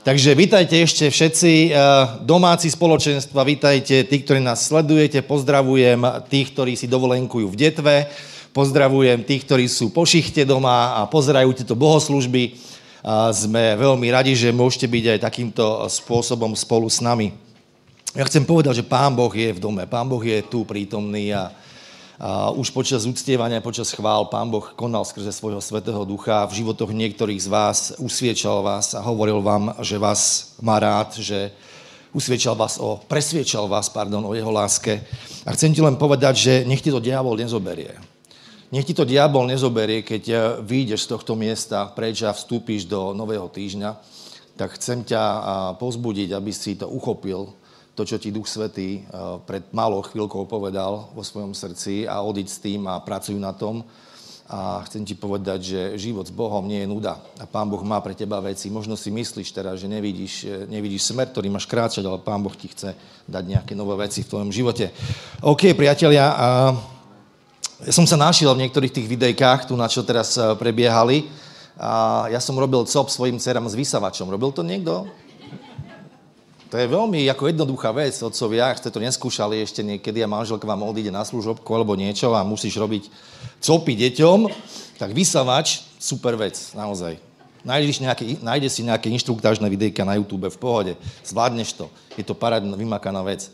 Takže vítajte ešte všetci eh, domáci spoločenstva, vítajte tí, ktorí nás sledujete, pozdravujem tých, ktorí si dovolenkujú v detve, pozdravujem tých, ktorí sú po šichte doma a pozerajú tieto bohoslužby. A sme veľmi radi, že môžete byť aj takýmto spôsobom spolu s nami. Ja chcem povedať, že Pán Boh je v dome, Pán Boh je tu prítomný a už počas uctievania, počas chvál Pán Boh konal skrze svojho svetého ducha v životoch niektorých z vás, usviečal vás a hovoril vám, že vás má rád, že usviečal vás o, presviečal vás, pardon, o jeho láske. A chcem ti len povedať, že nech ti to diabol nezoberie. Nech ti to diabol nezoberie, keď vyjdeš z tohto miesta preč a vstúpiš do nového týždňa, tak chcem ťa pozbudiť, aby si to uchopil, to, čo ti Duch Svetý eh, pred malou chvíľkou povedal vo svojom srdci a odiť s tým a pracujú na tom. A chcem ti povedať, že život s Bohom nie je nuda. A Pán Boh má pre teba veci. Možno si myslíš teraz, že nevidíš, eh, nevidíš smer, ktorý máš kráčať, ale Pán Boh ti chce dať nejaké nové veci v tvojom živote. OK, priatelia, a ja som sa našiel v niektorých tých videjkách, tu na čo teraz eh, prebiehali. A ja som robil cop svojim dcerám s vysavačom. Robil to niekto? To je veľmi ako jednoduchá vec, otcovia, ak ste to neskúšali ešte niekedy a manželka vám odíde na služobku alebo niečo a musíš robiť copy deťom, tak vysavač, super vec, naozaj. Nájdeš, nejaké, nájde si nejaké inštruktážne videjka na YouTube v pohode, zvládneš to, je to parádna, vymakaná vec.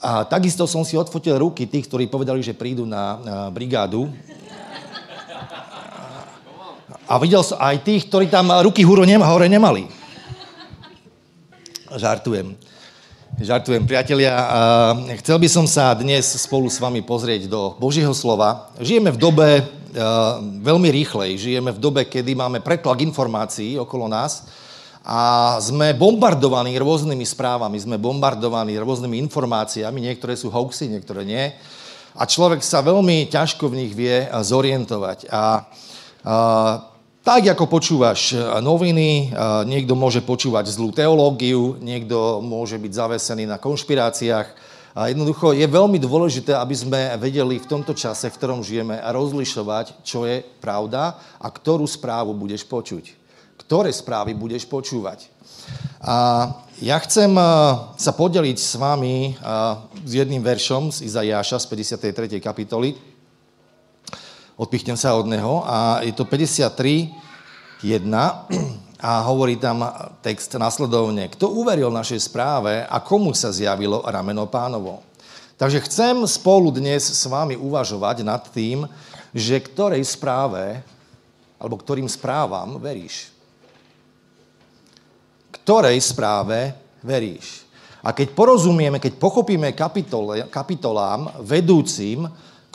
A takisto som si odfotil ruky tých, ktorí povedali, že prídu na, na brigádu. A videl som aj tých, ktorí tam ruky hore nemali. Žartujem. Žartujem, priatelia. Chcel by som sa dnes spolu s vami pozrieť do Božieho slova. Žijeme v dobe veľmi rýchlej, žijeme v dobe, kedy máme pretlak informácií okolo nás a sme bombardovaní rôznymi správami, sme bombardovaní rôznymi informáciami, niektoré sú hoaxy, niektoré nie. A človek sa veľmi ťažko v nich vie zorientovať. A, a tak, ako počúvaš e, noviny, e, niekto môže počúvať zlú teológiu, niekto môže byť zavesený na konšpiráciách. A jednoducho je veľmi dôležité, aby sme vedeli v tomto čase, v ktorom žijeme, rozlišovať, čo je pravda a ktorú správu budeš počuť. Ktoré správy budeš počúvať. A ja chcem e, sa podeliť s vami s jedným veršom z Izajáša z 53. kapitoly, odpichnem sa od neho a je to 53, 1 a hovorí tam text nasledovne. Kto uveril našej správe a komu sa zjavilo rameno pánovo? Takže chcem spolu dnes s vami uvažovať nad tým, že ktorej správe, alebo ktorým správam veríš. Ktorej správe veríš. A keď porozumieme, keď pochopíme kapitole, kapitolám vedúcim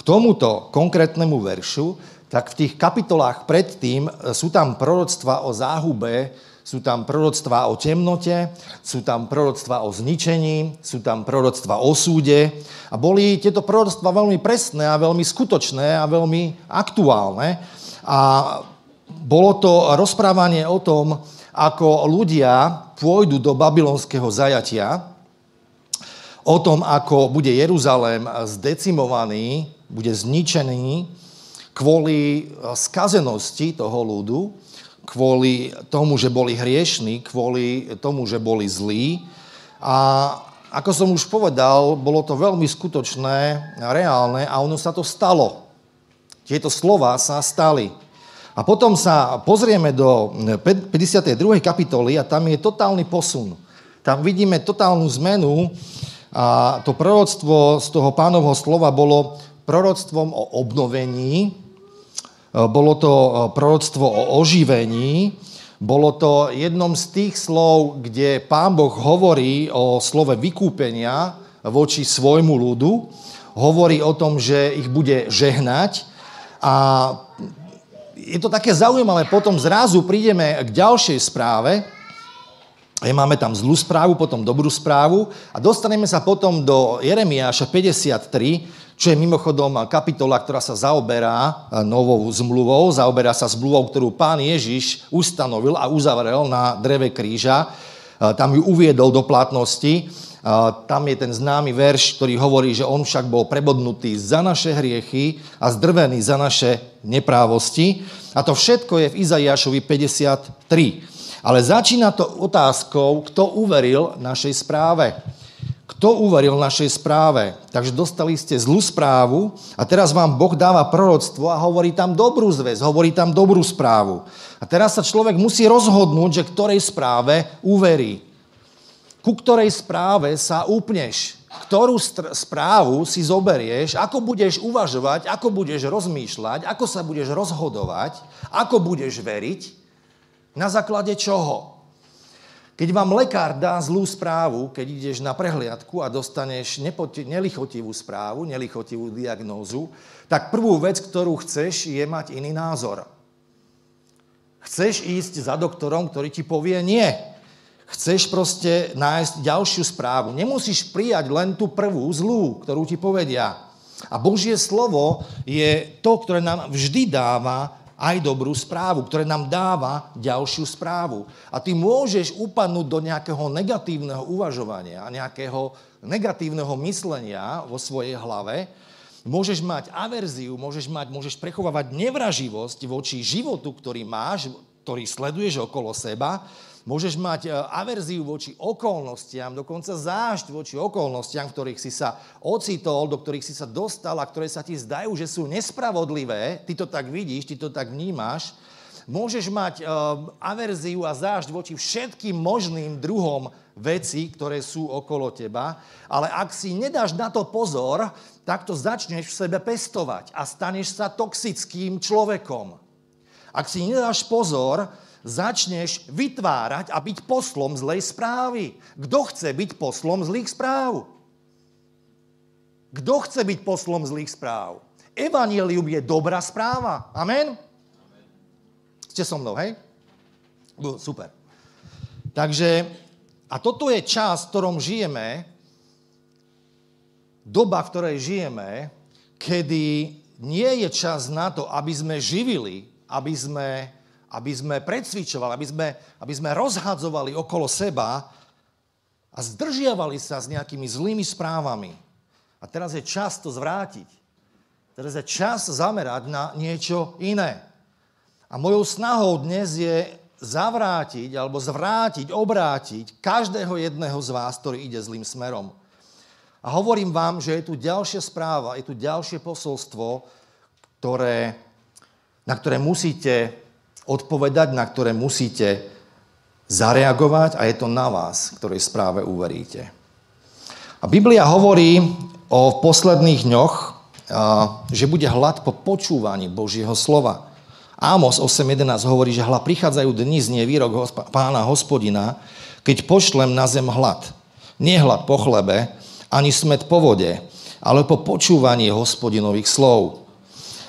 tomuto konkrétnemu veršu, tak v tých kapitolách predtým e, sú tam proroctva o záhube, sú tam proroctva o temnote, sú tam proroctva o zničení, sú tam proroctva o súde. A boli tieto proroctva veľmi presné a veľmi skutočné a veľmi aktuálne. A bolo to rozprávanie o tom, ako ľudia pôjdu do babylonského zajatia, o tom, ako bude Jeruzalém zdecimovaný, bude zničený kvôli skazenosti toho ľudu, kvôli tomu, že boli hriešní, kvôli tomu, že boli zlí. A ako som už povedal, bolo to veľmi skutočné, reálne a ono sa to stalo. Tieto slova sa stali. A potom sa pozrieme do 52. kapitoly a tam je totálny posun. Tam vidíme totálnu zmenu a to proroctvo z toho pánovho slova bolo proroctvom o obnovení, e, bolo to e, proroctvo o oživení, bolo to jednom z tých slov, kde pán Boh hovorí o slove vykúpenia voči svojmu ľudu, hovorí o tom, že ich bude žehnať a je to také zaujímavé, potom zrazu prídeme k ďalšej správe, Máme tam zlú správu, potom dobrú správu a dostaneme sa potom do Jeremiáša 53, čo je mimochodom kapitola, ktorá sa zaoberá e, novou zmluvou, zaoberá sa zmluvou, ktorú pán Ježiš ustanovil a uzavrel na dreve kríža. E, tam ju uviedol do platnosti. E, tam je ten známy verš, ktorý hovorí, že on však bol prebodnutý za naše hriechy a zdrvený za naše neprávosti. A to všetko je v Izaiášovi 53. Ale začína to otázkou, kto uveril našej správe. Kto uveril našej správe? Takže dostali ste zlú správu a teraz vám Boh dáva proroctvo a hovorí tam dobrú zväz, hovorí tam dobrú správu. A teraz sa človek musí rozhodnúť, že ktorej správe uverí. Ku ktorej správe sa upneš ktorú správu si zoberieš, ako budeš uvažovať, ako budeš rozmýšľať, ako sa budeš rozhodovať, ako budeš veriť, na základe čoho. Keď vám lekár dá zlú správu, keď ideš na prehliadku a dostaneš nelichotivú správu, nelichotivú diagnózu, tak prvú vec, ktorú chceš, je mať iný názor. Chceš ísť za doktorom, ktorý ti povie nie chceš proste nájsť ďalšiu správu. Nemusíš prijať len tú prvú zlú, ktorú ti povedia. A Božie slovo je to, ktoré nám vždy dáva aj dobrú správu, ktoré nám dáva ďalšiu správu. A ty môžeš upadnúť do nejakého negatívneho uvažovania, nejakého negatívneho myslenia vo svojej hlave, môžeš mať averziu, môžeš, mať, môžeš prechovávať nevraživosť voči životu, ktorý máš, ktorý sleduješ okolo seba Môžeš mať e, averziu voči okolnostiam, dokonca zášť voči okolnostiam, v ktorých si sa ocitol, do ktorých si sa dostal a ktoré sa ti zdajú, že sú nespravodlivé. Ty to tak vidíš, ty to tak vnímaš. Môžeš mať uh, averziu a zášť voči všetkým možným druhom veci, ktoré sú okolo teba, ale ak si nedáš na to pozor, tak to začneš v sebe pestovať a staneš sa toxickým človekom. Ak si nedáš pozor, začneš vytvárať a byť poslom zlej správy. Kto chce byť poslom zlých správ? Kto chce byť poslom zlých správ? Evangelium je dobrá správa. Amen? Amen. Ste so mnou, hej? Super. Takže, a toto je čas, v ktorom žijeme, doba, v ktorej žijeme, kedy nie je čas na to, aby sme živili, aby sme aby sme predsvičovali, aby sme, aby sme rozhadzovali okolo seba a zdržiavali sa s nejakými zlými správami. A teraz je čas to zvrátiť. Teraz je čas zamerať na niečo iné. A mojou snahou dnes je zavrátiť alebo zvrátiť, obrátiť každého jedného z vás, ktorý ide zlým smerom. A hovorím vám, že je tu ďalšia správa, je tu ďalšie posolstvo, ktoré, na ktoré musíte odpovedať, na ktoré musíte zareagovať a je to na vás, ktorej správe uveríte. A Biblia hovorí o posledných dňoch, že bude hlad po počúvaní Božieho slova. Ámos 8.11 hovorí, že hla prichádzajú dni znie výrok pána hospodina, keď pošlem na zem hlad. Nie hlad po chlebe, ani smet po vode, ale po počúvaní hospodinových slov.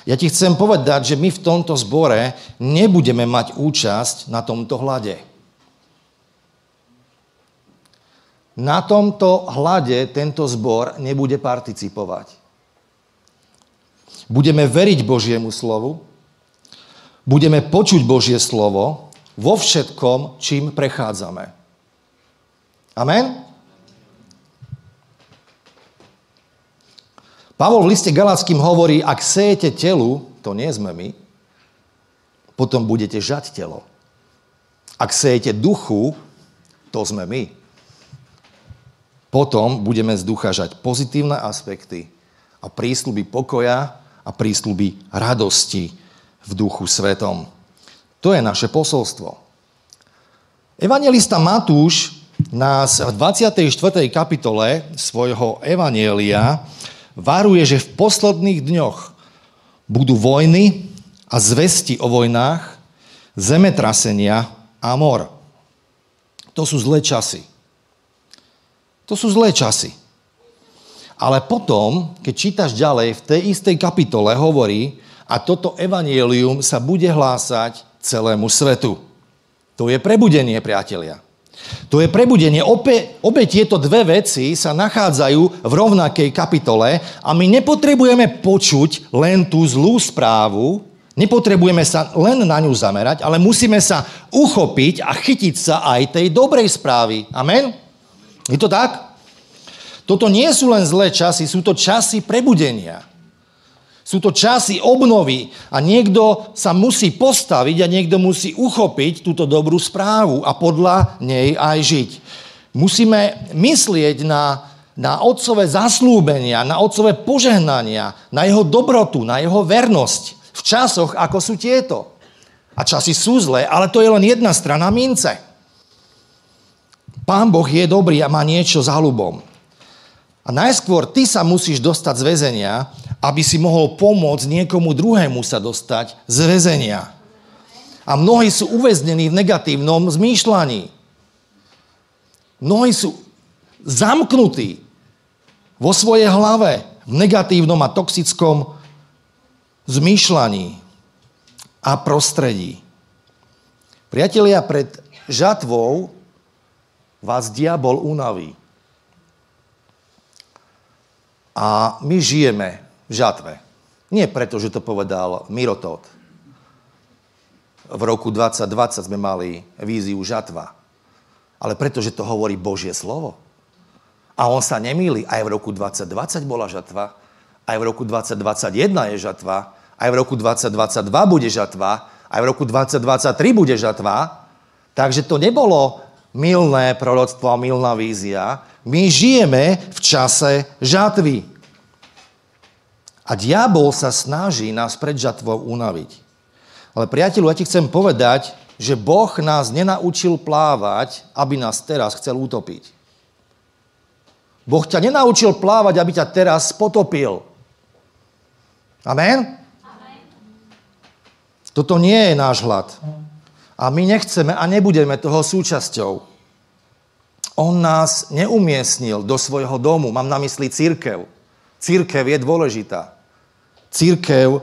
Ja ti chcem povedať, že my v tomto zbore nebudeme mať účasť na tomto hlade. Na tomto hlade tento zbor nebude participovať. Budeme veriť Božiemu slovu, budeme počuť Božie slovo vo všetkom, čím prechádzame. Amen? Pavol v liste Galackým hovorí, ak sejete telu, to nie sme my, potom budete žať telo. Ak sejete duchu, to sme my. Potom budeme z ducha žať pozitívne aspekty a prísľuby pokoja a prísľuby radosti v duchu svetom. To je naše posolstvo. Evangelista Matúš nás v 24. kapitole svojho Evanielia varuje, že v posledných dňoch budú vojny a zvesti o vojnách, zemetrasenia a mor. To sú zlé časy. To sú zlé časy. Ale potom, keď čítaš ďalej, v tej istej kapitole hovorí, a toto evanielium sa bude hlásať celému svetu. To je prebudenie, priatelia. To je prebudenie. Obe, obe tieto dve veci sa nachádzajú v rovnakej kapitole a my nepotrebujeme počuť len tú zlú správu, nepotrebujeme sa len na ňu zamerať, ale musíme sa uchopiť a chytiť sa aj tej dobrej správy. Amen? Je to tak? Toto nie sú len zlé časy, sú to časy prebudenia. Sú to časy obnovy a niekto sa musí postaviť a niekto musí uchopiť túto dobrú správu a podľa nej aj žiť. Musíme myslieť na, na otcové zaslúbenia, na otcové požehnania, na jeho dobrotu, na jeho vernosť v časoch, ako sú tieto. A časy sú zlé, ale to je len jedna strana mince. Pán Boh je dobrý a má niečo za ľubom. A najskôr ty sa musíš dostať z väzenia, aby si mohol pomôcť niekomu druhému sa dostať z väzenia. A mnohí sú uväznení v negatívnom zmýšľaní. Mnohí sú zamknutí vo svojej hlave v negatívnom a toxickom zmýšľaní a prostredí. Priatelia, pred žatvou vás diabol unaví. A my žijeme v žatve. Nie preto, že to povedal Mirotot. V roku 2020 sme mali víziu žatva. Ale preto, že to hovorí Božie slovo. A on sa nemýli. Aj v roku 2020 bola žatva. Aj v roku 2021 je žatva. Aj v roku 2022 bude žatva. Aj v roku 2023 bude žatva. Takže to nebolo milné proroctvo a milná vízia. My žijeme v čase žatvy. A diabol sa snaží nás pred žatvou unaviť. Ale priateľu, ja ti chcem povedať, že Boh nás nenaučil plávať, aby nás teraz chcel utopiť. Boh ťa nenaučil plávať, aby ťa teraz potopil. Amen? Toto nie je náš hlad. A my nechceme a nebudeme toho súčasťou. On nás neumiestnil do svojho domu. Mám na mysli církev. Církev je dôležitá církev,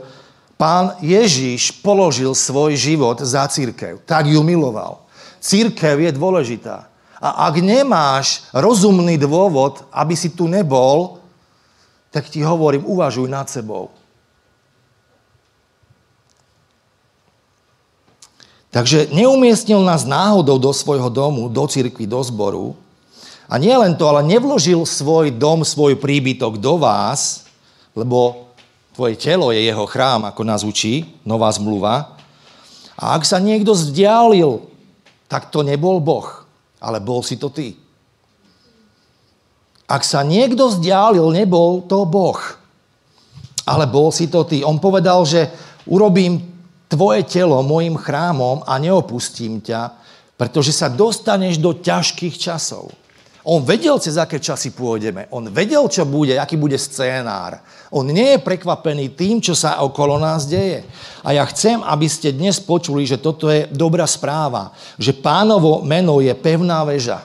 pán Ježíš položil svoj život za církev. Tak ju miloval. Církev je dôležitá. A ak nemáš rozumný dôvod, aby si tu nebol, tak ti hovorím, uvažuj nad sebou. Takže neumiestnil nás náhodou do svojho domu, do cirkvi, do zboru. A nie len to, ale nevložil svoj dom, svoj príbytok do vás, lebo Tvoje telo je jeho chrám, ako nás učí nová zmluva. A ak sa niekto vzdialil, tak to nebol Boh, ale bol si to ty. Ak sa niekto vzdialil, nebol to Boh, ale bol si to ty. On povedal, že urobím tvoje telo mojim chrámom a neopustím ťa, pretože sa dostaneš do ťažkých časov. On vedel, cez aké časy pôjdeme. On vedel, čo bude, aký bude scénár. On nie je prekvapený tým, čo sa okolo nás deje. A ja chcem, aby ste dnes počuli, že toto je dobrá správa. Že pánovo meno je pevná väža.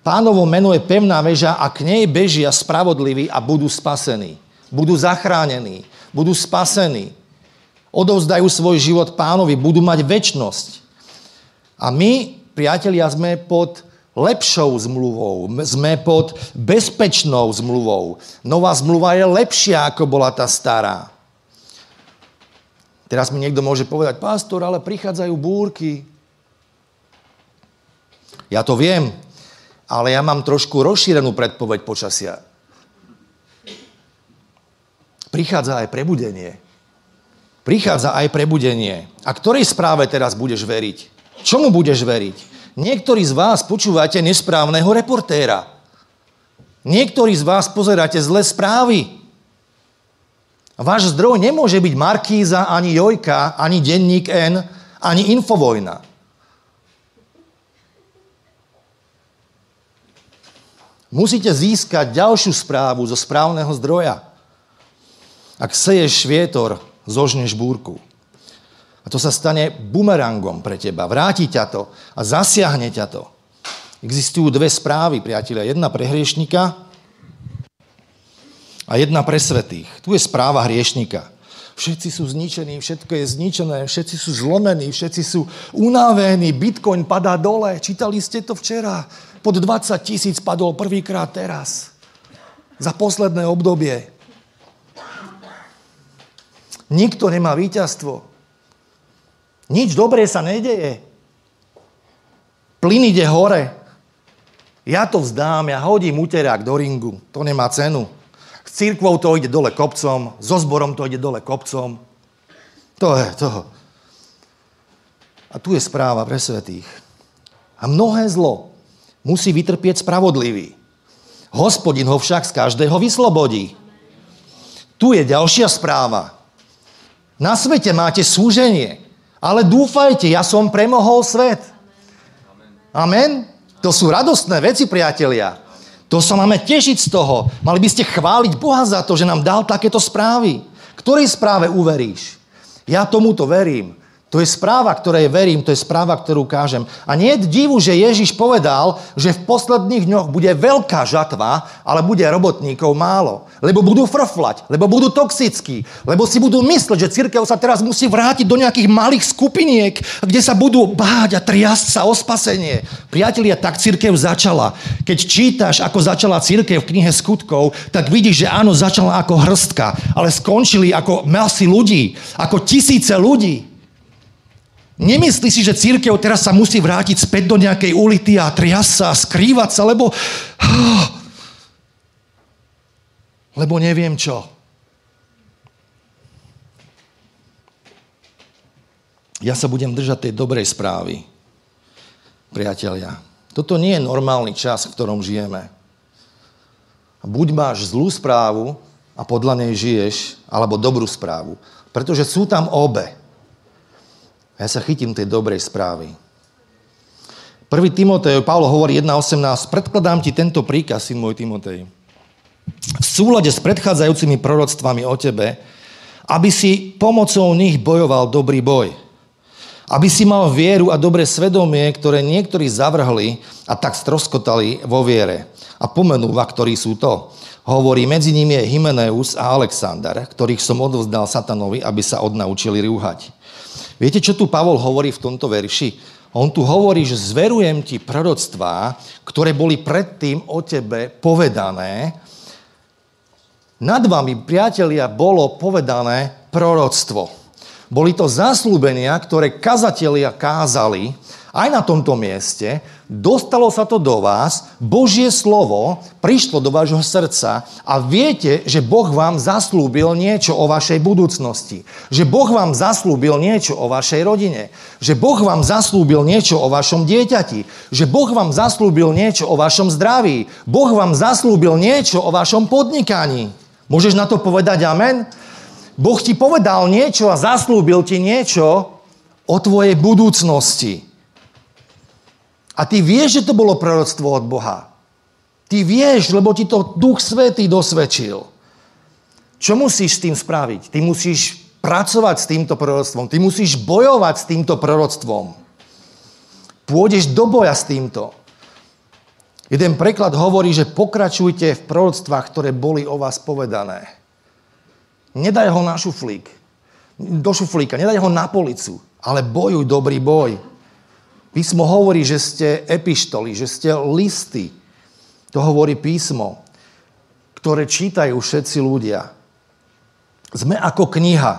Pánovo meno je pevná väža a k nej bežia spravodliví a budú spasení. Budú zachránení. Budú spasení. Odovzdajú svoj život pánovi. Budú mať väčnosť. A my, priatelia, sme pod lepšou zmluvou, sme pod bezpečnou zmluvou. Nová zmluva je lepšia, ako bola tá stará. Teraz mi niekto môže povedať, pastor, ale prichádzajú búrky. Ja to viem, ale ja mám trošku rozšírenú predpoveď počasia. Prichádza aj prebudenie. Prichádza aj prebudenie. A ktorej správe teraz budeš veriť? Čomu budeš veriť? Niektorí z vás počúvate nesprávneho reportéra. Niektorí z vás pozeráte zlé správy. Váš zdroj nemôže byť Markíza, ani Jojka, ani Denník N, ani Infovojna. Musíte získať ďalšiu správu zo správneho zdroja. Ak seješ vietor, zožneš búrku. A to sa stane bumerangom pre teba. Vráti ťa to a zasiahne ťa to. Existujú dve správy, priatelia. Jedna pre hriešnika a jedna pre svetých. Tu je správa hriešnika. Všetci sú zničení, všetko je zničené, všetci sú zlomení, všetci sú unavení, bitcoin padá dole. Čítali ste to včera? Pod 20 tisíc padol prvýkrát teraz. Za posledné obdobie. Nikto nemá víťazstvo. Nič dobré sa nedeje. Plyn ide hore. Ja to vzdám, ja hodím uterák do ringu. To nemá cenu. S církvou to ide dole kopcom, so zborom to ide dole kopcom. To je toho. A tu je správa pre svetých. A mnohé zlo musí vytrpieť spravodlivý. Hospodin ho však z každého vyslobodí. Tu je ďalšia správa. Na svete máte súženie, ale dúfajte, ja som premohol svet. Amen? To sú radostné veci, priatelia. To sa máme tešiť z toho. Mali by ste chváliť Boha za to, že nám dal takéto správy. Ktorej správe uveríš? Ja tomuto verím. To je správa, ktorej verím, to je správa, ktorú kážem. A nie je divu, že Ježiš povedal, že v posledných dňoch bude veľká žatva, ale bude robotníkov málo. Lebo budú frflať, lebo budú toxickí, lebo si budú mysleť, že církev sa teraz musí vrátiť do nejakých malých skupiniek, kde sa budú báť a triasť sa o spasenie. Priatelia, tak církev začala. Keď čítaš, ako začala církev v knihe skutkov, tak vidíš, že áno, začala ako hrstka, ale skončili ako masy ľudí, ako tisíce ľudí. Nemyslí si, že církev teraz sa musí vrátiť späť do nejakej ulity a triasť sa a skrývať sa, lebo... Lebo neviem čo. Ja sa budem držať tej dobrej správy, priatelia. Toto nie je normálny čas, v ktorom žijeme. Buď máš zlú správu a podľa nej žiješ, alebo dobrú správu. Pretože sú tam obe. Ja sa chytím tej dobrej správy. 1. Timotej, Pavlo hovorí 1.18, predkladám ti tento príkaz, syn môj Timotej. V súlade s predchádzajúcimi proroctvami o tebe, aby si pomocou nich bojoval dobrý boj. Aby si mal vieru a dobré svedomie, ktoré niektorí zavrhli a tak stroskotali vo viere. A pomenúva, ktorí sú to. Hovorí, medzi nimi je Hymeneus a Alexander, ktorých som odovzdal satanovi, aby sa odnaučili rúhať. Viete, čo tu Pavol hovorí v tomto verši? On tu hovorí, že zverujem ti proroctvá, ktoré boli predtým o tebe povedané. Nad vami, priatelia, bolo povedané proroctvo. Boli to zaslúbenia, ktoré kazatelia kázali aj na tomto mieste, dostalo sa to do vás, Božie slovo prišlo do vášho srdca a viete, že Boh vám zaslúbil niečo o vašej budúcnosti. Že Boh vám zaslúbil niečo o vašej rodine. Že Boh vám zaslúbil niečo o vašom dieťati. Že Boh vám zaslúbil niečo o vašom zdraví. Boh vám zaslúbil niečo o vašom podnikaní. Môžeš na to povedať amen? Boh ti povedal niečo a zaslúbil ti niečo o tvojej budúcnosti. A ty vieš, že to bolo proroctvo od Boha. Ty vieš, lebo ti to Duch Svetý dosvedčil. Čo musíš s tým spraviť? Ty musíš pracovať s týmto proroctvom. Ty musíš bojovať s týmto proroctvom. Pôjdeš do boja s týmto. Jeden preklad hovorí, že pokračujte v proroctvách, ktoré boli o vás povedané. Nedaj ho na šuflík, do šuflíka, nedaj ho na policu, ale bojuj dobrý boj. Písmo hovorí, že ste epištoly, že ste listy. To hovorí písmo, ktoré čítajú všetci ľudia. Sme ako kniha.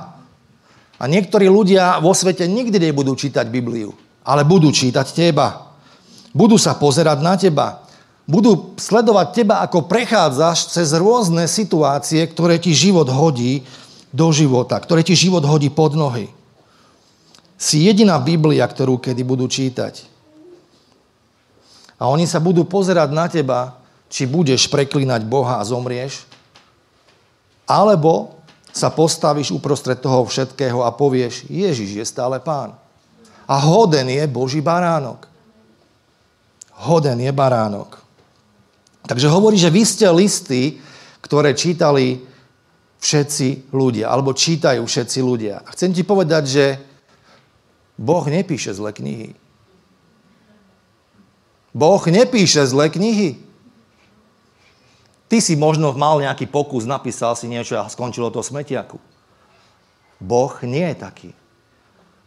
A niektorí ľudia vo svete nikdy nebudú čítať Bibliu, ale budú čítať teba. Budú sa pozerať na teba. Budú sledovať teba, ako prechádzaš cez rôzne situácie, ktoré ti život hodí do života, ktoré ti život hodí pod nohy. Si jediná Biblia, ktorú kedy budú čítať. A oni sa budú pozerať na teba, či budeš preklínať Boha a zomrieš, alebo sa postavíš uprostred toho všetkého a povieš, Ježiš je stále pán. A hoden je Boží baránok. Hoden je baránok. Takže hovorí, že vy ste listy, ktoré čítali všetci ľudia, alebo čítajú všetci ľudia. A chcem ti povedať, že Boh nepíše zlé knihy. Boh nepíše zlé knihy. Ty si možno mal nejaký pokus, napísal si niečo a skončilo to v smetiaku. Boh nie je taký.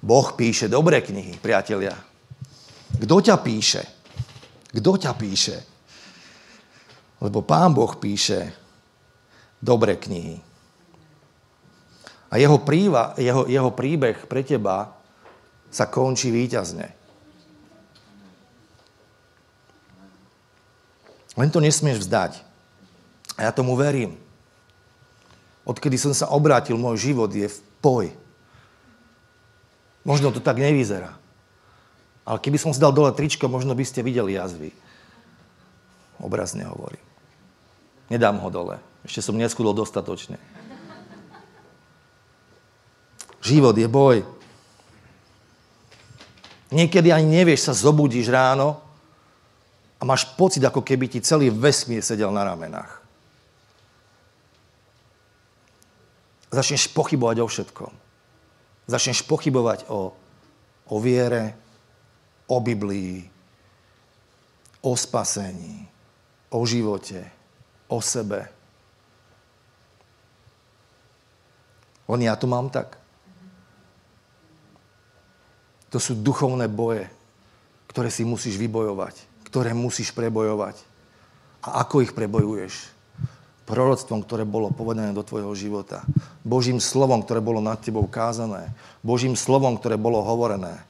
Boh píše dobré knihy, priatelia. Kto ťa píše? Kto ťa píše? Lebo Pán Boh píše dobré knihy. A jeho, príva, jeho, jeho príbeh pre teba sa končí výťazne. Len to nesmieš vzdať. A ja tomu verím. odkedy som sa obrátil, môj život je v poj. Možno to tak nevyzerá. Ale keby som si dal dole tričko, možno by ste videli jazvy. Obrazne hovorím. Nedám ho dole. Ešte som neskudol dostatočne. Život je boj. Niekedy ani nevieš, sa zobudíš ráno a máš pocit, ako keby ti celý vesmír sedel na ramenách. Začneš pochybovať o všetkom. Začneš pochybovať o, o viere, o Biblii, o spasení, o živote, o sebe. On ja to mám tak. To sú duchovné boje, ktoré si musíš vybojovať, ktoré musíš prebojovať. A ako ich prebojuješ? proroctvom, ktoré bolo povedané do tvojho života. Božím slovom, ktoré bolo nad tebou kázané. Božím slovom, ktoré bolo hovorené.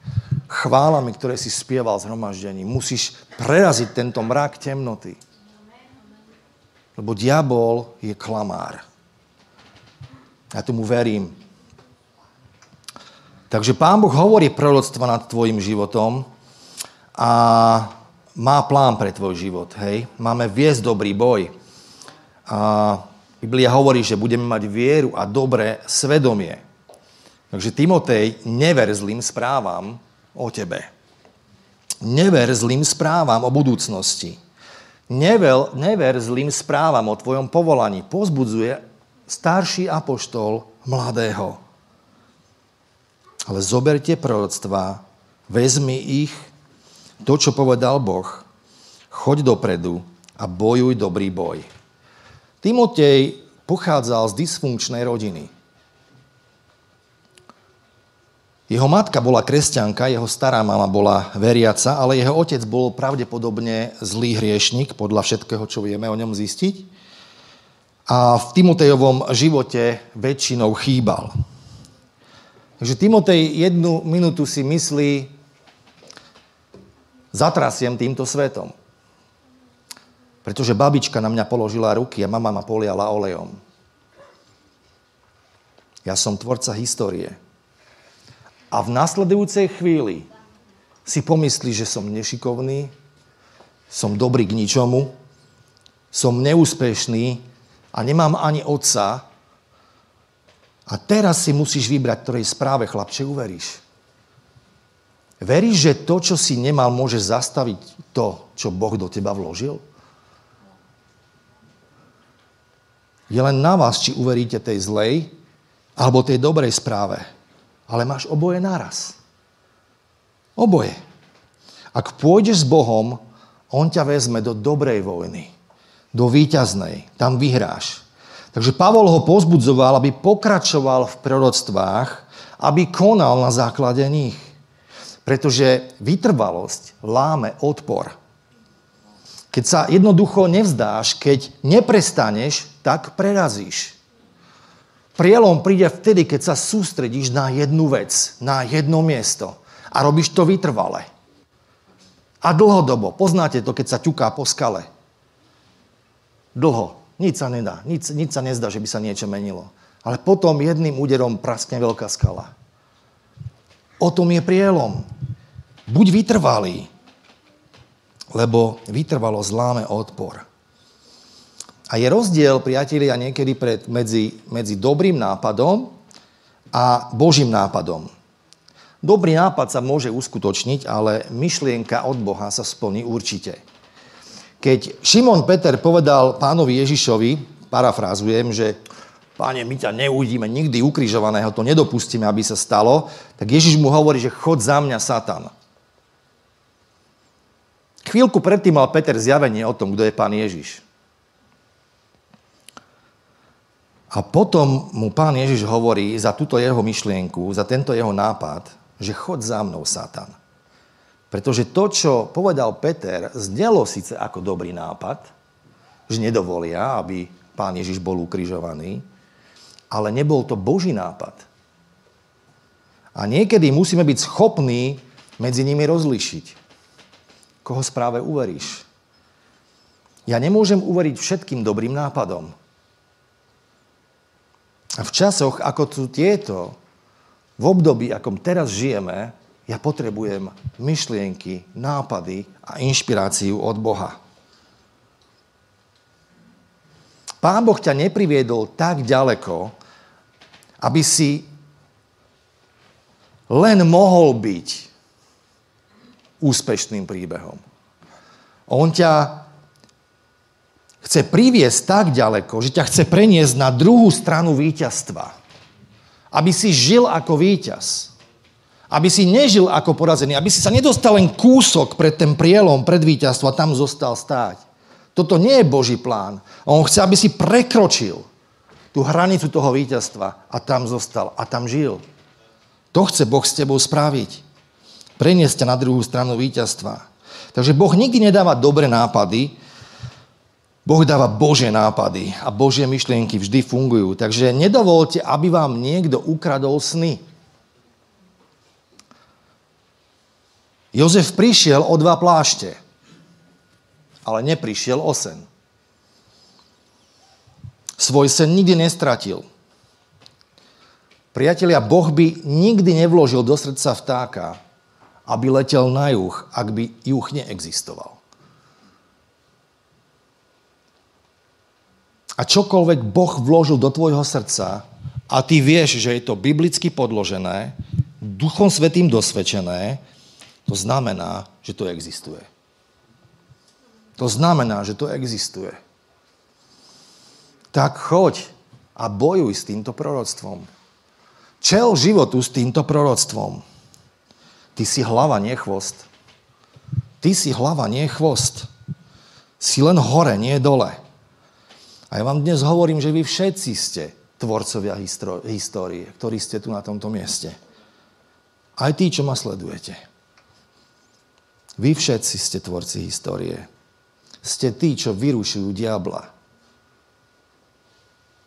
Chválami, ktoré si spieval zhromaždení. Musíš preraziť tento mrak temnoty. Lebo diabol je klamár. Ja tomu verím. Takže Pán Boh hovorí proroctva nad tvojim životom a má plán pre tvoj život. Hej? Máme viesť dobrý boj. A Biblia hovorí, že budeme mať vieru a dobré svedomie. Takže Timotej, never zlým správam o tebe. Never zlým správam o budúcnosti. Never, never zlým správam o tvojom povolaní. Pozbudzuje starší apoštol mladého. Ale zoberte proroctvá, vezmi ich, to, čo povedal Boh, choď dopredu a bojuj dobrý boj. Timotej pochádzal z dysfunkčnej rodiny. Jeho matka bola kresťanka, jeho stará mama bola veriaca, ale jeho otec bol pravdepodobne zlý hriešnik, podľa všetkého, čo vieme o ňom zistiť. A v Timotejovom živote väčšinou chýbal. Takže Timotej jednu minútu si myslí, zatrasiem týmto svetom. Pretože babička na mňa položila ruky a mama ma poliala olejom. Ja som tvorca histórie. A v nasledujúcej chvíli si pomyslí, že som nešikovný, som dobrý k ničomu, som neúspešný a nemám ani otca. A teraz si musíš vybrať, ktorej správe, chlapče, uveríš. Veríš, že to, čo si nemal, môže zastaviť to, čo Boh do teba vložil? Je len na vás, či uveríte tej zlej alebo tej dobrej správe. Ale máš oboje naraz. Oboje. Ak pôjdeš s Bohom, On ťa vezme do dobrej vojny. Do víťaznej. Tam vyhráš. Takže Pavol ho pozbudzoval, aby pokračoval v proroctvách, aby konal na základe nich. Pretože vytrvalosť láme odpor. Keď sa jednoducho nevzdáš, keď neprestaneš, tak prerazíš. Prielom príde vtedy, keď sa sústredíš na jednu vec, na jedno miesto a robíš to vytrvale. A dlhodobo. Poznáte to, keď sa ťuká po skale. Dlho. Nič sa nedá. Nič, nič sa nezdá, že by sa niečo menilo. Ale potom jedným úderom praskne veľká skala. O tom je prielom. Buď vytrvalý, lebo vytrvalo zláme odpor. A je rozdiel, priatelia, niekedy pred, medzi, medzi dobrým nápadom a Božím nápadom. Dobrý nápad sa môže uskutočniť, ale myšlienka od Boha sa splní určite. Keď Šimon Peter povedal pánovi Ježišovi, parafrázujem, že páne, my ťa neuvidíme nikdy ukrižovaného, to nedopustíme, aby sa stalo, tak Ježiš mu hovorí, že chod za mňa, Satan. Chvíľku predtým mal Peter zjavenie o tom, kto je pán Ježiš. A potom mu pán Ježiš hovorí za túto jeho myšlienku, za tento jeho nápad, že chod za mnou, Satan. Pretože to, čo povedal Peter, znelo síce ako dobrý nápad, že nedovolia, aby pán Ježiš bol ukrižovaný, ale nebol to Boží nápad. A niekedy musíme byť schopní medzi nimi rozlišiť koho správe uveríš. Ja nemôžem uveriť všetkým dobrým nápadom. A v časoch, ako sú tieto, v období, akom teraz žijeme, ja potrebujem myšlienky, nápady a inšpiráciu od Boha. Pán Boh ťa nepriviedol tak ďaleko, aby si len mohol byť úspešným príbehom. On ťa chce priviesť tak ďaleko, že ťa chce preniesť na druhú stranu víťazstva. Aby si žil ako víťaz. Aby si nežil ako porazený, aby si sa nedostal len kúsok pred ten prielom, pred víťazstvo a tam zostal stáť. Toto nie je Boží plán. On chce, aby si prekročil tú hranicu toho víťazstva a tam zostal a tam žil. To chce Boh s tebou spraviť. Preniesť ťa na druhú stranu víťazstva. Takže Boh nikdy nedáva dobré nápady, Boh dáva Božie nápady a Božie myšlienky vždy fungujú. Takže nedovolte, aby vám niekto ukradol sny. Jozef prišiel o dva plášte, ale neprišiel o sen. Svoj sen nikdy nestratil. Priatelia, Boh by nikdy nevložil do srdca vtáka, aby letel na juh, ak by juh neexistoval. A čokoľvek Boh vložil do tvojho srdca a ty vieš, že je to biblicky podložené, Duchom Svetým dosvedčené, to znamená, že to existuje. To znamená, že to existuje. Tak choď a bojuj s týmto proroctvom. Čel životu s týmto proroctvom. Ty si hlava, nie chvost. Ty si hlava, nie chvost. Si len hore, nie dole. A ja vám dnes hovorím, že vy všetci ste tvorcovia histórie, ktorí ste tu na tomto mieste. Aj tí, čo ma sledujete. Vy všetci ste tvorci histórie. Ste tí, čo vyrušujú diabla.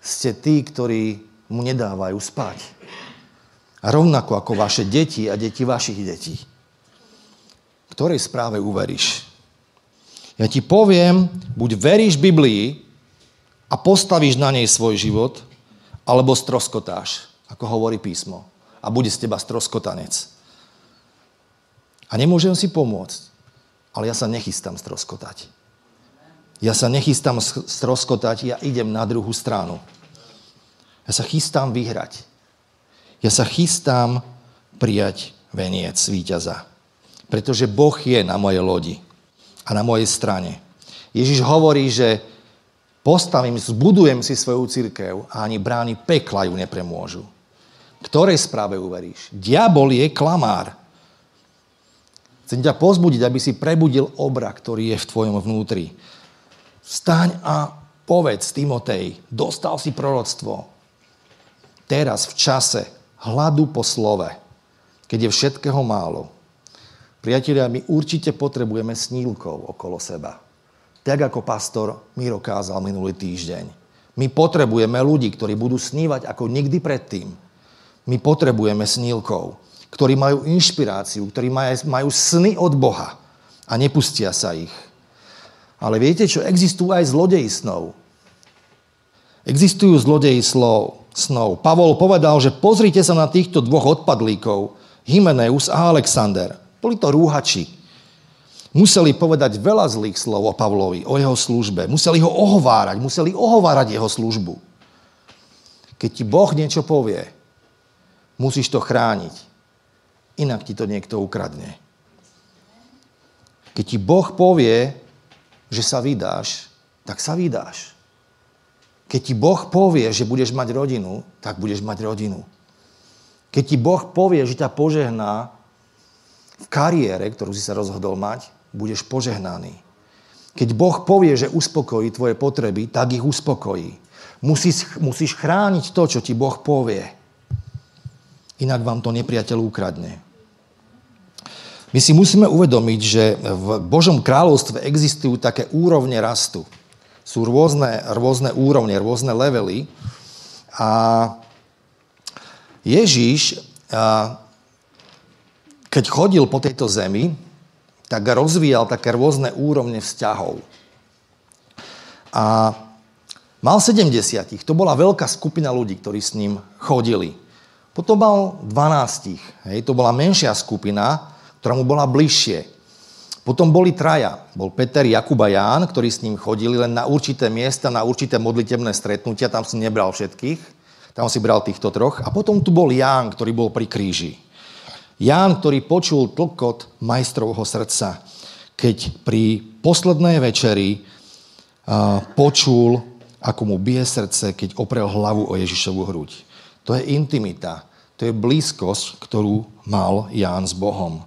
Ste tí, ktorí mu nedávajú spať. A rovnako ako vaše deti a deti vašich detí. Ktorej správe uveríš? Ja ti poviem, buď veríš Biblii a postavíš na nej svoj život, alebo stroskotáš, ako hovorí písmo. A bude z teba stroskotanec. A nemôžem si pomôcť. Ale ja sa nechystám stroskotať. Ja sa nechystám stroskotať, ja idem na druhú stranu. Ja sa chystám vyhrať. Ja sa chystám prijať veniec víťaza. Pretože Boh je na mojej lodi a na mojej strane. Ježiš hovorí, že postavím, zbudujem si svoju církev a ani brány pekla ju nepremôžu. Ktorej správe uveríš? Diabol je klamár. Chcem ťa pozbudiť, aby si prebudil obra, ktorý je v tvojom vnútri. Vstaň a povedz, Timotej, dostal si proroctvo. Teraz v čase hladu po slove, keď je všetkého málo. Priatelia, my určite potrebujeme snílkov okolo seba. Tak ako pastor Miro kázal minulý týždeň. My potrebujeme ľudí, ktorí budú snívať ako nikdy predtým. My potrebujeme snílkov ktorí majú inšpiráciu, ktorí majú sny od Boha a nepustia sa ich. Ale viete čo? Existujú aj zlodeji snov. Existujú zlodeji slov, snov. Pavol povedal, že pozrite sa na týchto dvoch odpadlíkov, Hymeneus a Alexander. Boli to rúhači. Museli povedať veľa zlých slov o Pavlovi, o jeho službe. Museli ho ohovárať, museli ohovárať jeho službu. Keď ti Boh niečo povie, musíš to chrániť inak ti to niekto ukradne. Keď ti Boh povie, že sa vydáš, tak sa vydáš. Keď ti Boh povie, že budeš mať rodinu, tak budeš mať rodinu. Keď ti Boh povie, že ťa požehná v kariére, ktorú si sa rozhodol mať, budeš požehnaný. Keď Boh povie, že uspokojí tvoje potreby, tak ich uspokojí. Musíš, musíš chrániť to, čo ti Boh povie. Inak vám to nepriateľ ukradne. My si musíme uvedomiť, že v Božom kráľovstve existujú také úrovne rastu. Sú rôzne, rôzne úrovne, rôzne levely. A Ježíš, keď chodil po tejto zemi, tak rozvíjal také rôzne úrovne vzťahov. A Mal 70. To bola veľká skupina ľudí, ktorí s ním chodili. Potom mal 12. Hej, to bola menšia skupina, ktorá mu bola bližšie. Potom boli traja. Bol Peter, Jakub a Ján, ktorí s ním chodili len na určité miesta, na určité modlitebné stretnutia. Tam si nebral všetkých. Tam si bral týchto troch. A potom tu bol Ján, ktorý bol pri kríži. Ján, ktorý počul tlkot majstrovho srdca, keď pri poslednej večeri počul ako mu bije srdce, keď oprel hlavu o Ježišovu hruď. To je intimita, to je blízkosť, ktorú mal Ján s Bohom.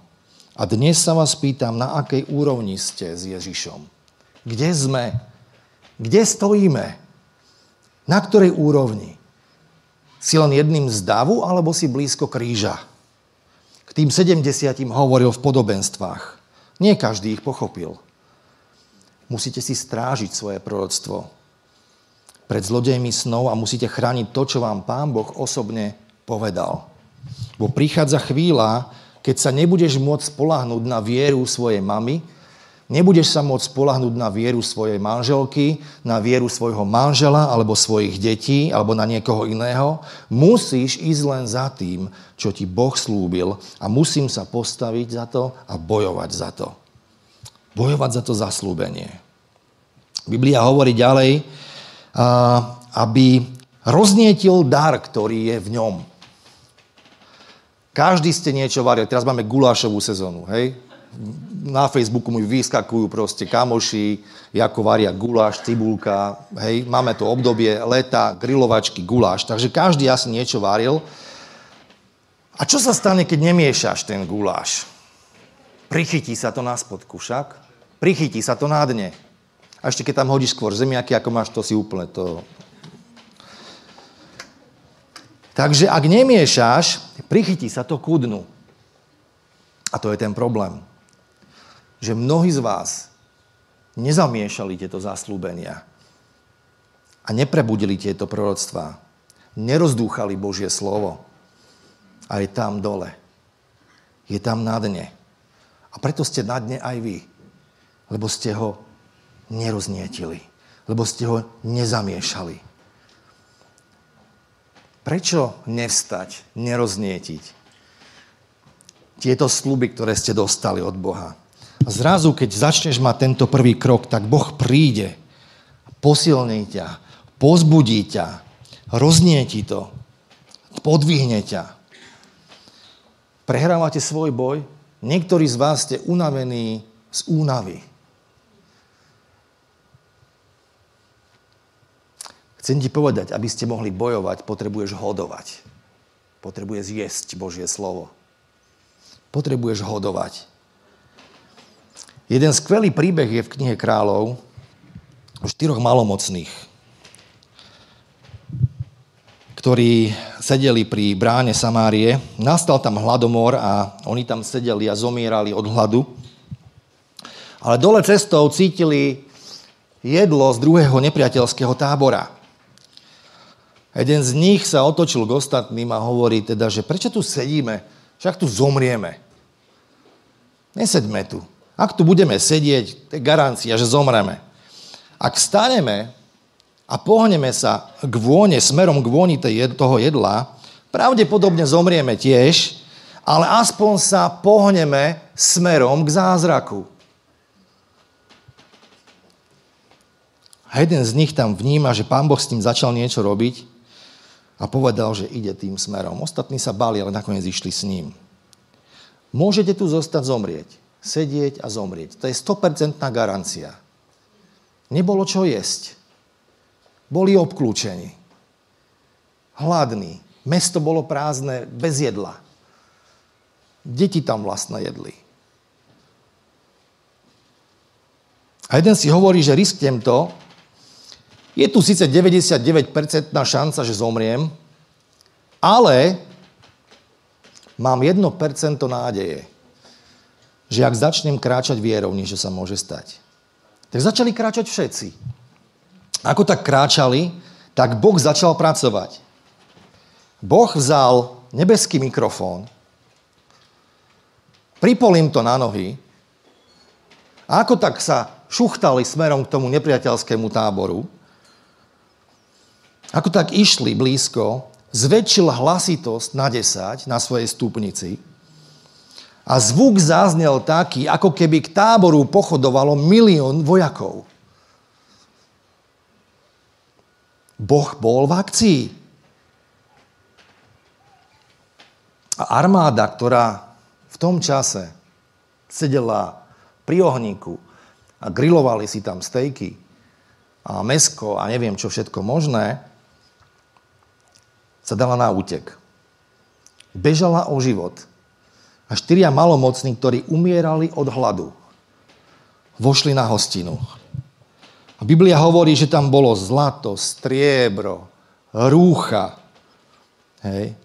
A dnes sa vás pýtam, na akej úrovni ste s Ježišom? Kde sme? Kde stojíme? Na ktorej úrovni? Si len jedným z davu, alebo si blízko kríža? K tým 70 hovoril v podobenstvách. Nie každý ich pochopil. Musíte si strážiť svoje proroctvo pred zlodejmi snov a musíte chrániť to, čo vám Pán Boh osobne povedal. Bo prichádza chvíľa, keď sa nebudeš môcť spolahnúť na vieru svojej mamy, nebudeš sa môcť spolahnúť na vieru svojej manželky, na vieru svojho manžela alebo svojich detí alebo na niekoho iného. Musíš ísť len za tým, čo ti Boh slúbil a musím sa postaviť za to a bojovať za to. Bojovať za to zaslúbenie. Biblia hovorí ďalej, aby roznietil dar, ktorý je v ňom. Každý ste niečo varili. Teraz máme gulášovú sezónu, hej? Na Facebooku mi vyskakujú proste kamoši, ako varia guláš, cibulka, hej? Máme to obdobie leta, grilovačky, guláš. Takže každý asi niečo varil. A čo sa stane, keď nemiešaš ten guláš? Prichytí sa to na spodku však. Prichytí sa to na dne. A ešte keď tam hodíš skôr zemiaky, ako máš, to si úplne to... Takže ak nemiešaš, prichytí sa to ku dnu. A to je ten problém. Že mnohí z vás nezamiešali tieto zaslúbenia a neprebudili tieto proroctvá. Nerozdúchali Božie slovo. A je tam dole. Je tam na dne. A preto ste na dne aj vy. Lebo ste ho neroznietili, lebo ste ho nezamiešali. Prečo nevstať, neroznietiť tieto sluby, ktoré ste dostali od Boha? A zrazu, keď začneš mať tento prvý krok, tak Boh príde, posilní ťa, pozbudí ťa, roznieti to, podvihne ťa. Prehrávate svoj boj? Niektorí z vás ste unavení z únavy. Chcem ti povedať, aby ste mohli bojovať, potrebuješ hodovať. Potrebuješ jesť Božie slovo. Potrebuješ hodovať. Jeden skvelý príbeh je v knihe kráľov o štyroch malomocných, ktorí sedeli pri bráne Samárie. Nastal tam hladomor a oni tam sedeli a zomierali od hladu. Ale dole cestou cítili jedlo z druhého nepriateľského tábora. Jeden z nich sa otočil k ostatným a hovorí teda, že prečo tu sedíme? Však tu zomrieme. Nesedme tu. Ak tu budeme sedieť, to je garancia, že zomreme. Ak staneme a pohneme sa k vône, smerom k vôni toho jedla, pravdepodobne zomrieme tiež, ale aspoň sa pohneme smerom k zázraku. A jeden z nich tam vníma, že pán Boh s tým začal niečo robiť a povedal, že ide tým smerom. Ostatní sa bali, ale nakoniec išli s ním. Môžete tu zostať zomrieť. Sedieť a zomrieť. To je 100% garancia. Nebolo čo jesť. Boli obklúčení. Hladní. Mesto bolo prázdne, bez jedla. Deti tam vlastne jedli. A jeden si hovorí, že risknem to, je tu síce 99% šanca, že zomriem, ale mám 1% nádeje, že ak začnem kráčať vierou, niečo sa môže stať. Tak začali kráčať všetci. Ako tak kráčali, tak Boh začal pracovať. Boh vzal nebeský mikrofón, pripol im to na nohy a ako tak sa šuchtali smerom k tomu nepriateľskému táboru, ako tak išli blízko, zväčšil hlasitosť na 10 na svojej stupnici a zvuk zaznel taký, ako keby k táboru pochodovalo milión vojakov. Boh bol v akcii. A armáda, ktorá v tom čase sedela pri ohníku a grilovali si tam stejky a mesko a neviem čo všetko možné, sa dala na útek. Bežala o život. A štyria malomocní, ktorí umierali od hladu, vošli na hostinu. A Biblia hovorí, že tam bolo zlato, striebro, rúcha. Hej.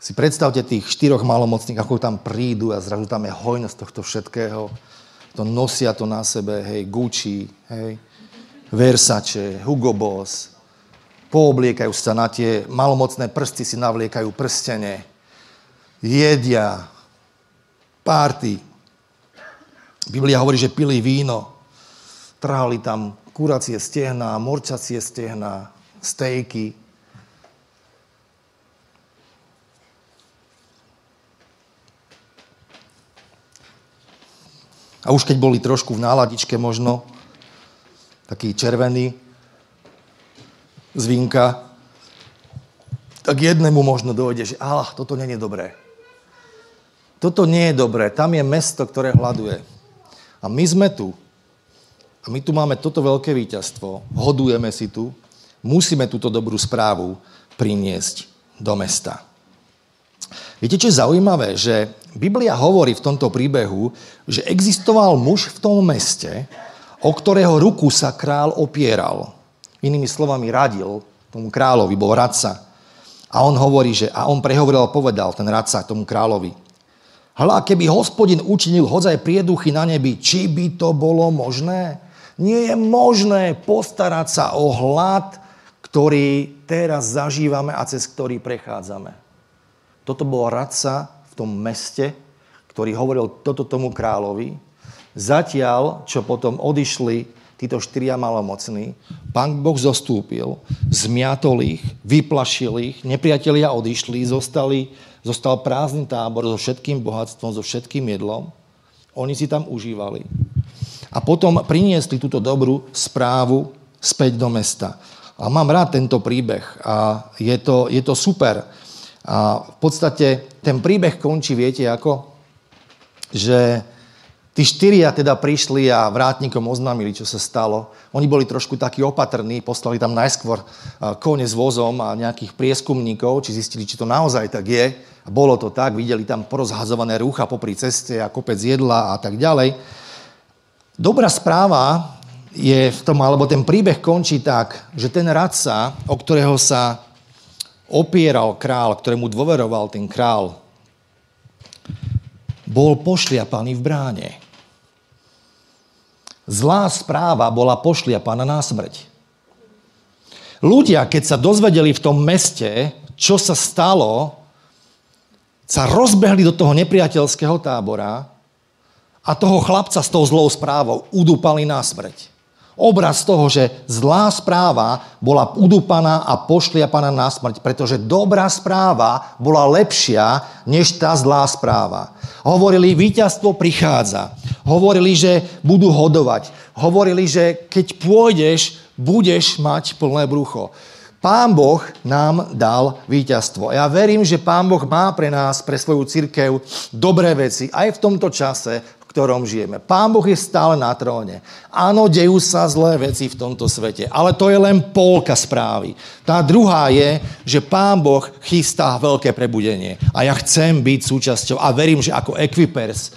Si predstavte tých štyroch malomocných, ako tam prídu a zrazu tam je hojnosť tohto všetkého. To nosia to na sebe, hej, Gucci, hej, Versace, Hugo Boss, poobliekajú sa na tie malomocné prsty, si navliekajú prstene, jedia, párty. Biblia hovorí, že pili víno, trhali tam kuracie stehna, morčacie stehna, stejky. A už keď boli trošku v náladičke možno, taký červený, z vinka, tak jednému možno dojde, že ah, toto je dobré. Toto nie je dobré. Tam je mesto, ktoré hľaduje. A my sme tu. A my tu máme toto veľké víťazstvo. Hodujeme si tu. Musíme túto dobrú správu priniesť do mesta. Viete, čo je zaujímavé? Že Biblia hovorí v tomto príbehu, že existoval muž v tom meste, o ktorého ruku sa král opieral. Inými slovami radil tomu kráľovi, bol radca. A on hovorí, že a on prehovoril a povedal, ten radca tomu kráľovi. Hľa, keby hospodin učinil hodzaj prieduchy na nebi, či by to bolo možné? Nie je možné postarať sa o hlad, ktorý teraz zažívame a cez ktorý prechádzame. Toto bol radca v tom meste, ktorý hovoril toto tomu kráľovi. Zatiaľ, čo potom odišli títo štyria malomocní, pán Boh zostúpil, zmiatol ich, vyplašil ich, nepriatelia odišli, zostali, zostal prázdny tábor so všetkým bohatstvom, so všetkým jedlom. Oni si tam užívali. A potom priniesli túto dobrú správu späť do mesta. A mám rád tento príbeh a je to, je to super. A v podstate ten príbeh končí, viete ako? Že Tí štyria teda prišli a vrátnikom oznámili, čo sa stalo. Oni boli trošku takí opatrní, poslali tam najskôr kone s vozom a nejakých prieskumníkov, či zistili, či to naozaj tak je. A bolo to tak, videli tam porozhazované rúcha popri ceste a kopec jedla a tak ďalej. Dobrá správa je v tom, alebo ten príbeh končí tak, že ten radca, o ktorého sa opieral král, ktorému dôveroval ten král, bol pošliapaný v bráne. Zlá správa bola pošliapaná na smrť. Ľudia, keď sa dozvedeli v tom meste, čo sa stalo, sa rozbehli do toho nepriateľského tábora a toho chlapca s tou zlou správou udúpali na smrť. Obraz toho, že zlá správa bola udúpaná a pošliapaná na smrť, pretože dobrá správa bola lepšia než tá zlá správa. Hovorili, víťazstvo prichádza. Hovorili, že budú hodovať. Hovorili, že keď pôjdeš, budeš mať plné brucho. Pán Boh nám dal víťazstvo. Ja verím, že Pán Boh má pre nás, pre svoju církev dobré veci aj v tomto čase, ktorom žijeme. Pán Boh je stále na tróne. Áno, dejú sa zlé veci v tomto svete, ale to je len polka správy. Tá druhá je, že Pán Boh chystá veľké prebudenie. A ja chcem byť súčasťou a verím, že ako Equipers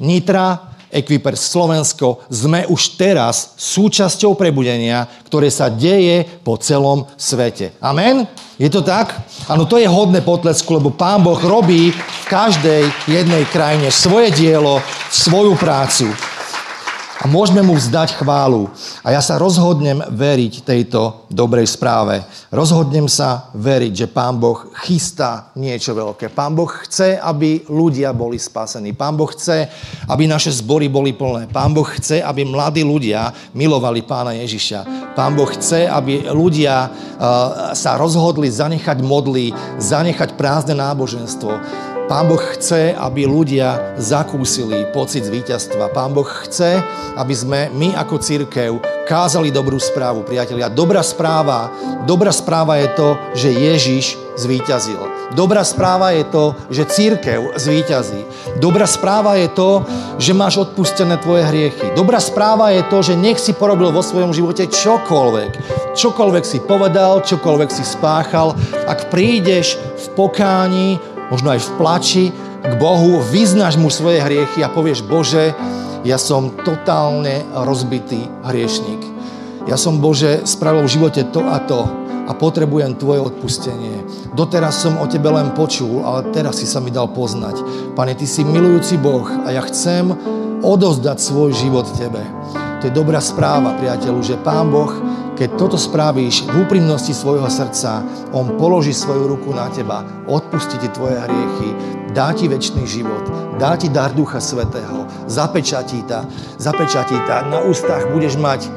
Nitra, Equipers Slovensko, sme už teraz súčasťou prebudenia, ktoré sa deje po celom svete. Amen? Je to tak? Áno, to je hodné potlesku, lebo Pán Boh robí v každej jednej krajine svoje dielo, svoju prácu. A môžeme mu vzdať chválu. A ja sa rozhodnem veriť tejto dobrej správe. Rozhodnem sa veriť, že Pán Boh chystá niečo veľké. Pán Boh chce, aby ľudia boli spasení. Pán Boh chce, aby naše zbory boli plné. Pán Boh chce, aby mladí ľudia milovali Pána Ježiša. Pán Boh chce, aby ľudia uh, sa rozhodli zanechať modly, zanechať prázdne náboženstvo Pán Boh chce, aby ľudia zakúsili pocit víťazstva. Pán Boh chce, aby sme my ako církev kázali dobrú správu, priatelia. Dobrá správa, dobrá správa je to, že Ježiš zvíťazil. Dobrá správa je to, že církev zvíťazí. Dobrá správa je to, že máš odpustené tvoje hriechy. Dobrá správa je to, že nech si porobil vo svojom živote čokoľvek. Čokoľvek si povedal, čokoľvek si spáchal. Ak prídeš v pokání, možno aj v plači k Bohu, vyznáš mu svoje hriechy a povieš, Bože, ja som totálne rozbitý hriešnik. Ja som, Bože, spravil v živote to a to a potrebujem Tvoje odpustenie. Doteraz som o Tebe len počul, ale teraz si sa mi dal poznať. Pane, Ty si milujúci Boh a ja chcem odozdať svoj život Tebe. To je dobrá správa, priateľu, že Pán Boh keď toto spravíš v úprimnosti svojho srdca, On položí svoju ruku na teba, odpustí ti tvoje hriechy, dá ti väčší život, dá ti dar Ducha Svetého, zapečatí ta, zapečatí ta. Na ústach budeš mať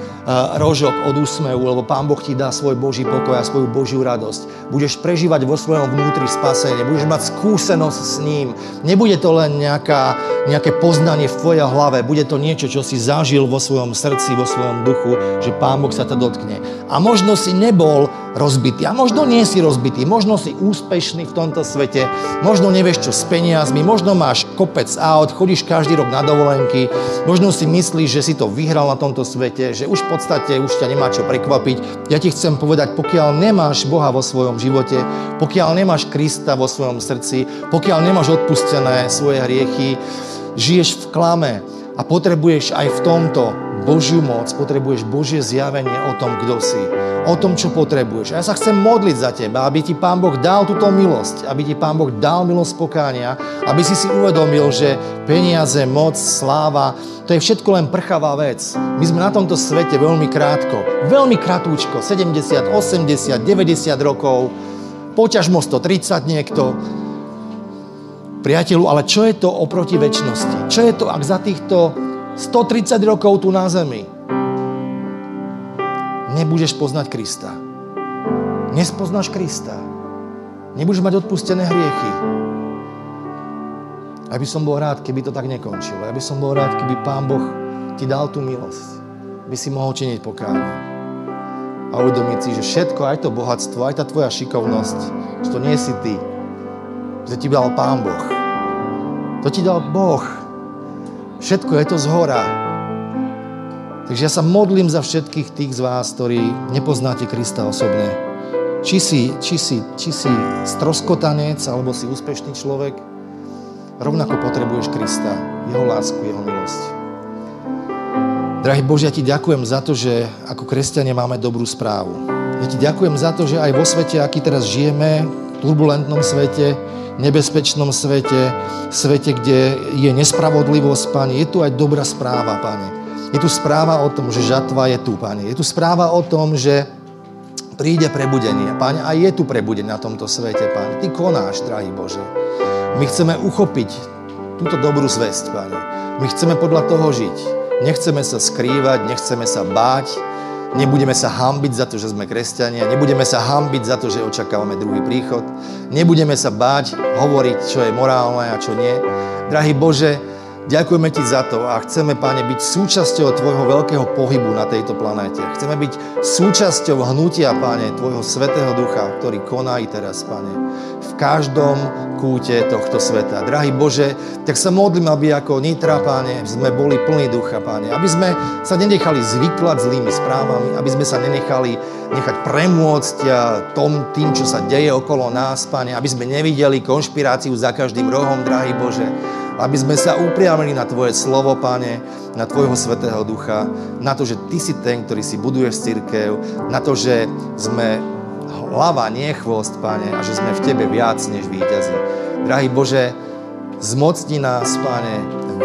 rožok od úsmevu, lebo Pán Boh ti dá svoj Boží pokoj a svoju Božiu radosť. Budeš prežívať vo svojom vnútri spasenie, budeš mať skúsenosť s ním. Nebude to len nejaká, nejaké poznanie v tvojej hlave, bude to niečo, čo si zažil vo svojom srdci, vo svojom duchu, že Pán Boh sa to dotkne. A možno si nebol rozbitý, a možno nie si rozbitý, možno si úspešný v tomto svete, možno nevieš čo s peniazmi, možno máš kopec aut, chodíš každý rok na dovolenky, možno si myslíš, že si to vyhral na tomto svete, že už v podstate už ťa nemá čo prekvapiť. Ja ti chcem povedať, pokiaľ nemáš Boha vo svojom živote, pokiaľ nemáš Krista vo svojom srdci, pokiaľ nemáš odpustené svoje hriechy, žiješ v klame a potrebuješ aj v tomto Božiu moc, potrebuješ Božie zjavenie o tom, kto si, o tom, čo potrebuješ. A ja sa chcem modliť za teba, aby ti Pán Boh dal túto milosť, aby ti Pán Boh dal milosť pokánia, aby si si uvedomil, že peniaze, moc, sláva, to je všetko len prchavá vec. My sme na tomto svete veľmi krátko, veľmi kratúčko, 70, 80, 90 rokov, poťažmo 130 niekto, priateľu, ale čo je to oproti väčšnosti? Čo je to, ak za týchto 130 rokov tu na zemi nebudeš poznať Krista. Nespoznáš Krista. Nebudeš mať odpustené hriechy. Ja by som bol rád, keby to tak nekončilo. Ja by som bol rád, keby Pán Boh ti dal tú milosť. By si mohol činiť pokánie. A uvedomiť si, že všetko, aj to bohatstvo, aj tá tvoja šikovnosť, že to nie si ty. Že ti dal Pán Boh. To ti dal Boh. Všetko je to z hora. Takže ja sa modlím za všetkých tých z vás, ktorí nepoznáte Krista osobne. Či si, či si, či si stroskotanec, alebo si úspešný človek, rovnako potrebuješ Krista, Jeho lásku, Jeho milosť. Drahý Bože, ja ti ďakujem za to, že ako kresťania máme dobrú správu. Ja ti ďakujem za to, že aj vo svete, aký teraz žijeme, turbulentnom svete, nebezpečnom svete, svete, kde je nespravodlivosť, Pane. Je tu aj dobrá správa, Pane. Je tu správa o tom, že žatva je tu, Pane. Je tu správa o tom, že príde prebudenie. Pane, a je tu prebudenie na tomto svete, Pane. Ty konáš, drahý Bože. My chceme uchopiť túto dobrú zväzť, Pane. My chceme podľa toho žiť. Nechceme sa skrývať, nechceme sa báť, Nebudeme sa hambiť za to, že sme kresťania, nebudeme sa hambiť za to, že očakávame druhý príchod, nebudeme sa báť hovoriť, čo je morálne a čo nie. Drahý Bože, Ďakujeme Ti za to a chceme, Páne, byť súčasťou Tvojho veľkého pohybu na tejto planéte. Chceme byť súčasťou hnutia, Páne, Tvojho Svetého Ducha, ktorý koná i teraz, Páne, v každom kúte tohto sveta. Drahý Bože, tak sa modlím, aby ako Nitra, Páne, sme boli plní ducha, Páne. Aby sme sa nenechali zvyklať zlými správami, aby sme sa nenechali nechať premôcť tom, tým, čo sa deje okolo nás, Páne. Aby sme nevideli konšpiráciu za každým rohom, drahý Bože aby sme sa upriamili na Tvoje slovo, Pane, na Tvojho Svetého Ducha, na to, že Ty si ten, ktorý si buduješ církev, na to, že sme hlava, nie chvost, Pane, a že sme v Tebe viac než víťazi. Drahý Bože, zmocni nás, Pane,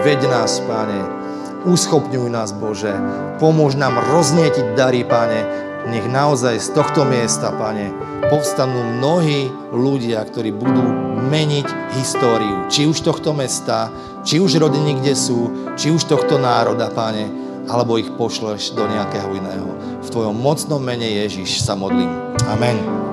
veď nás, Pane, Uschopňuj nás, Bože. Pomôž nám roznietiť dary, Pane. Nech naozaj z tohto miesta, Pane, povstanú mnohí ľudia, ktorí budú meniť históriu. Či už tohto mesta, či už rodiny, kde sú, či už tohto národa, Pane, alebo ich pošleš do nejakého iného. V Tvojom mocnom mene Ježiš sa modlím. Amen.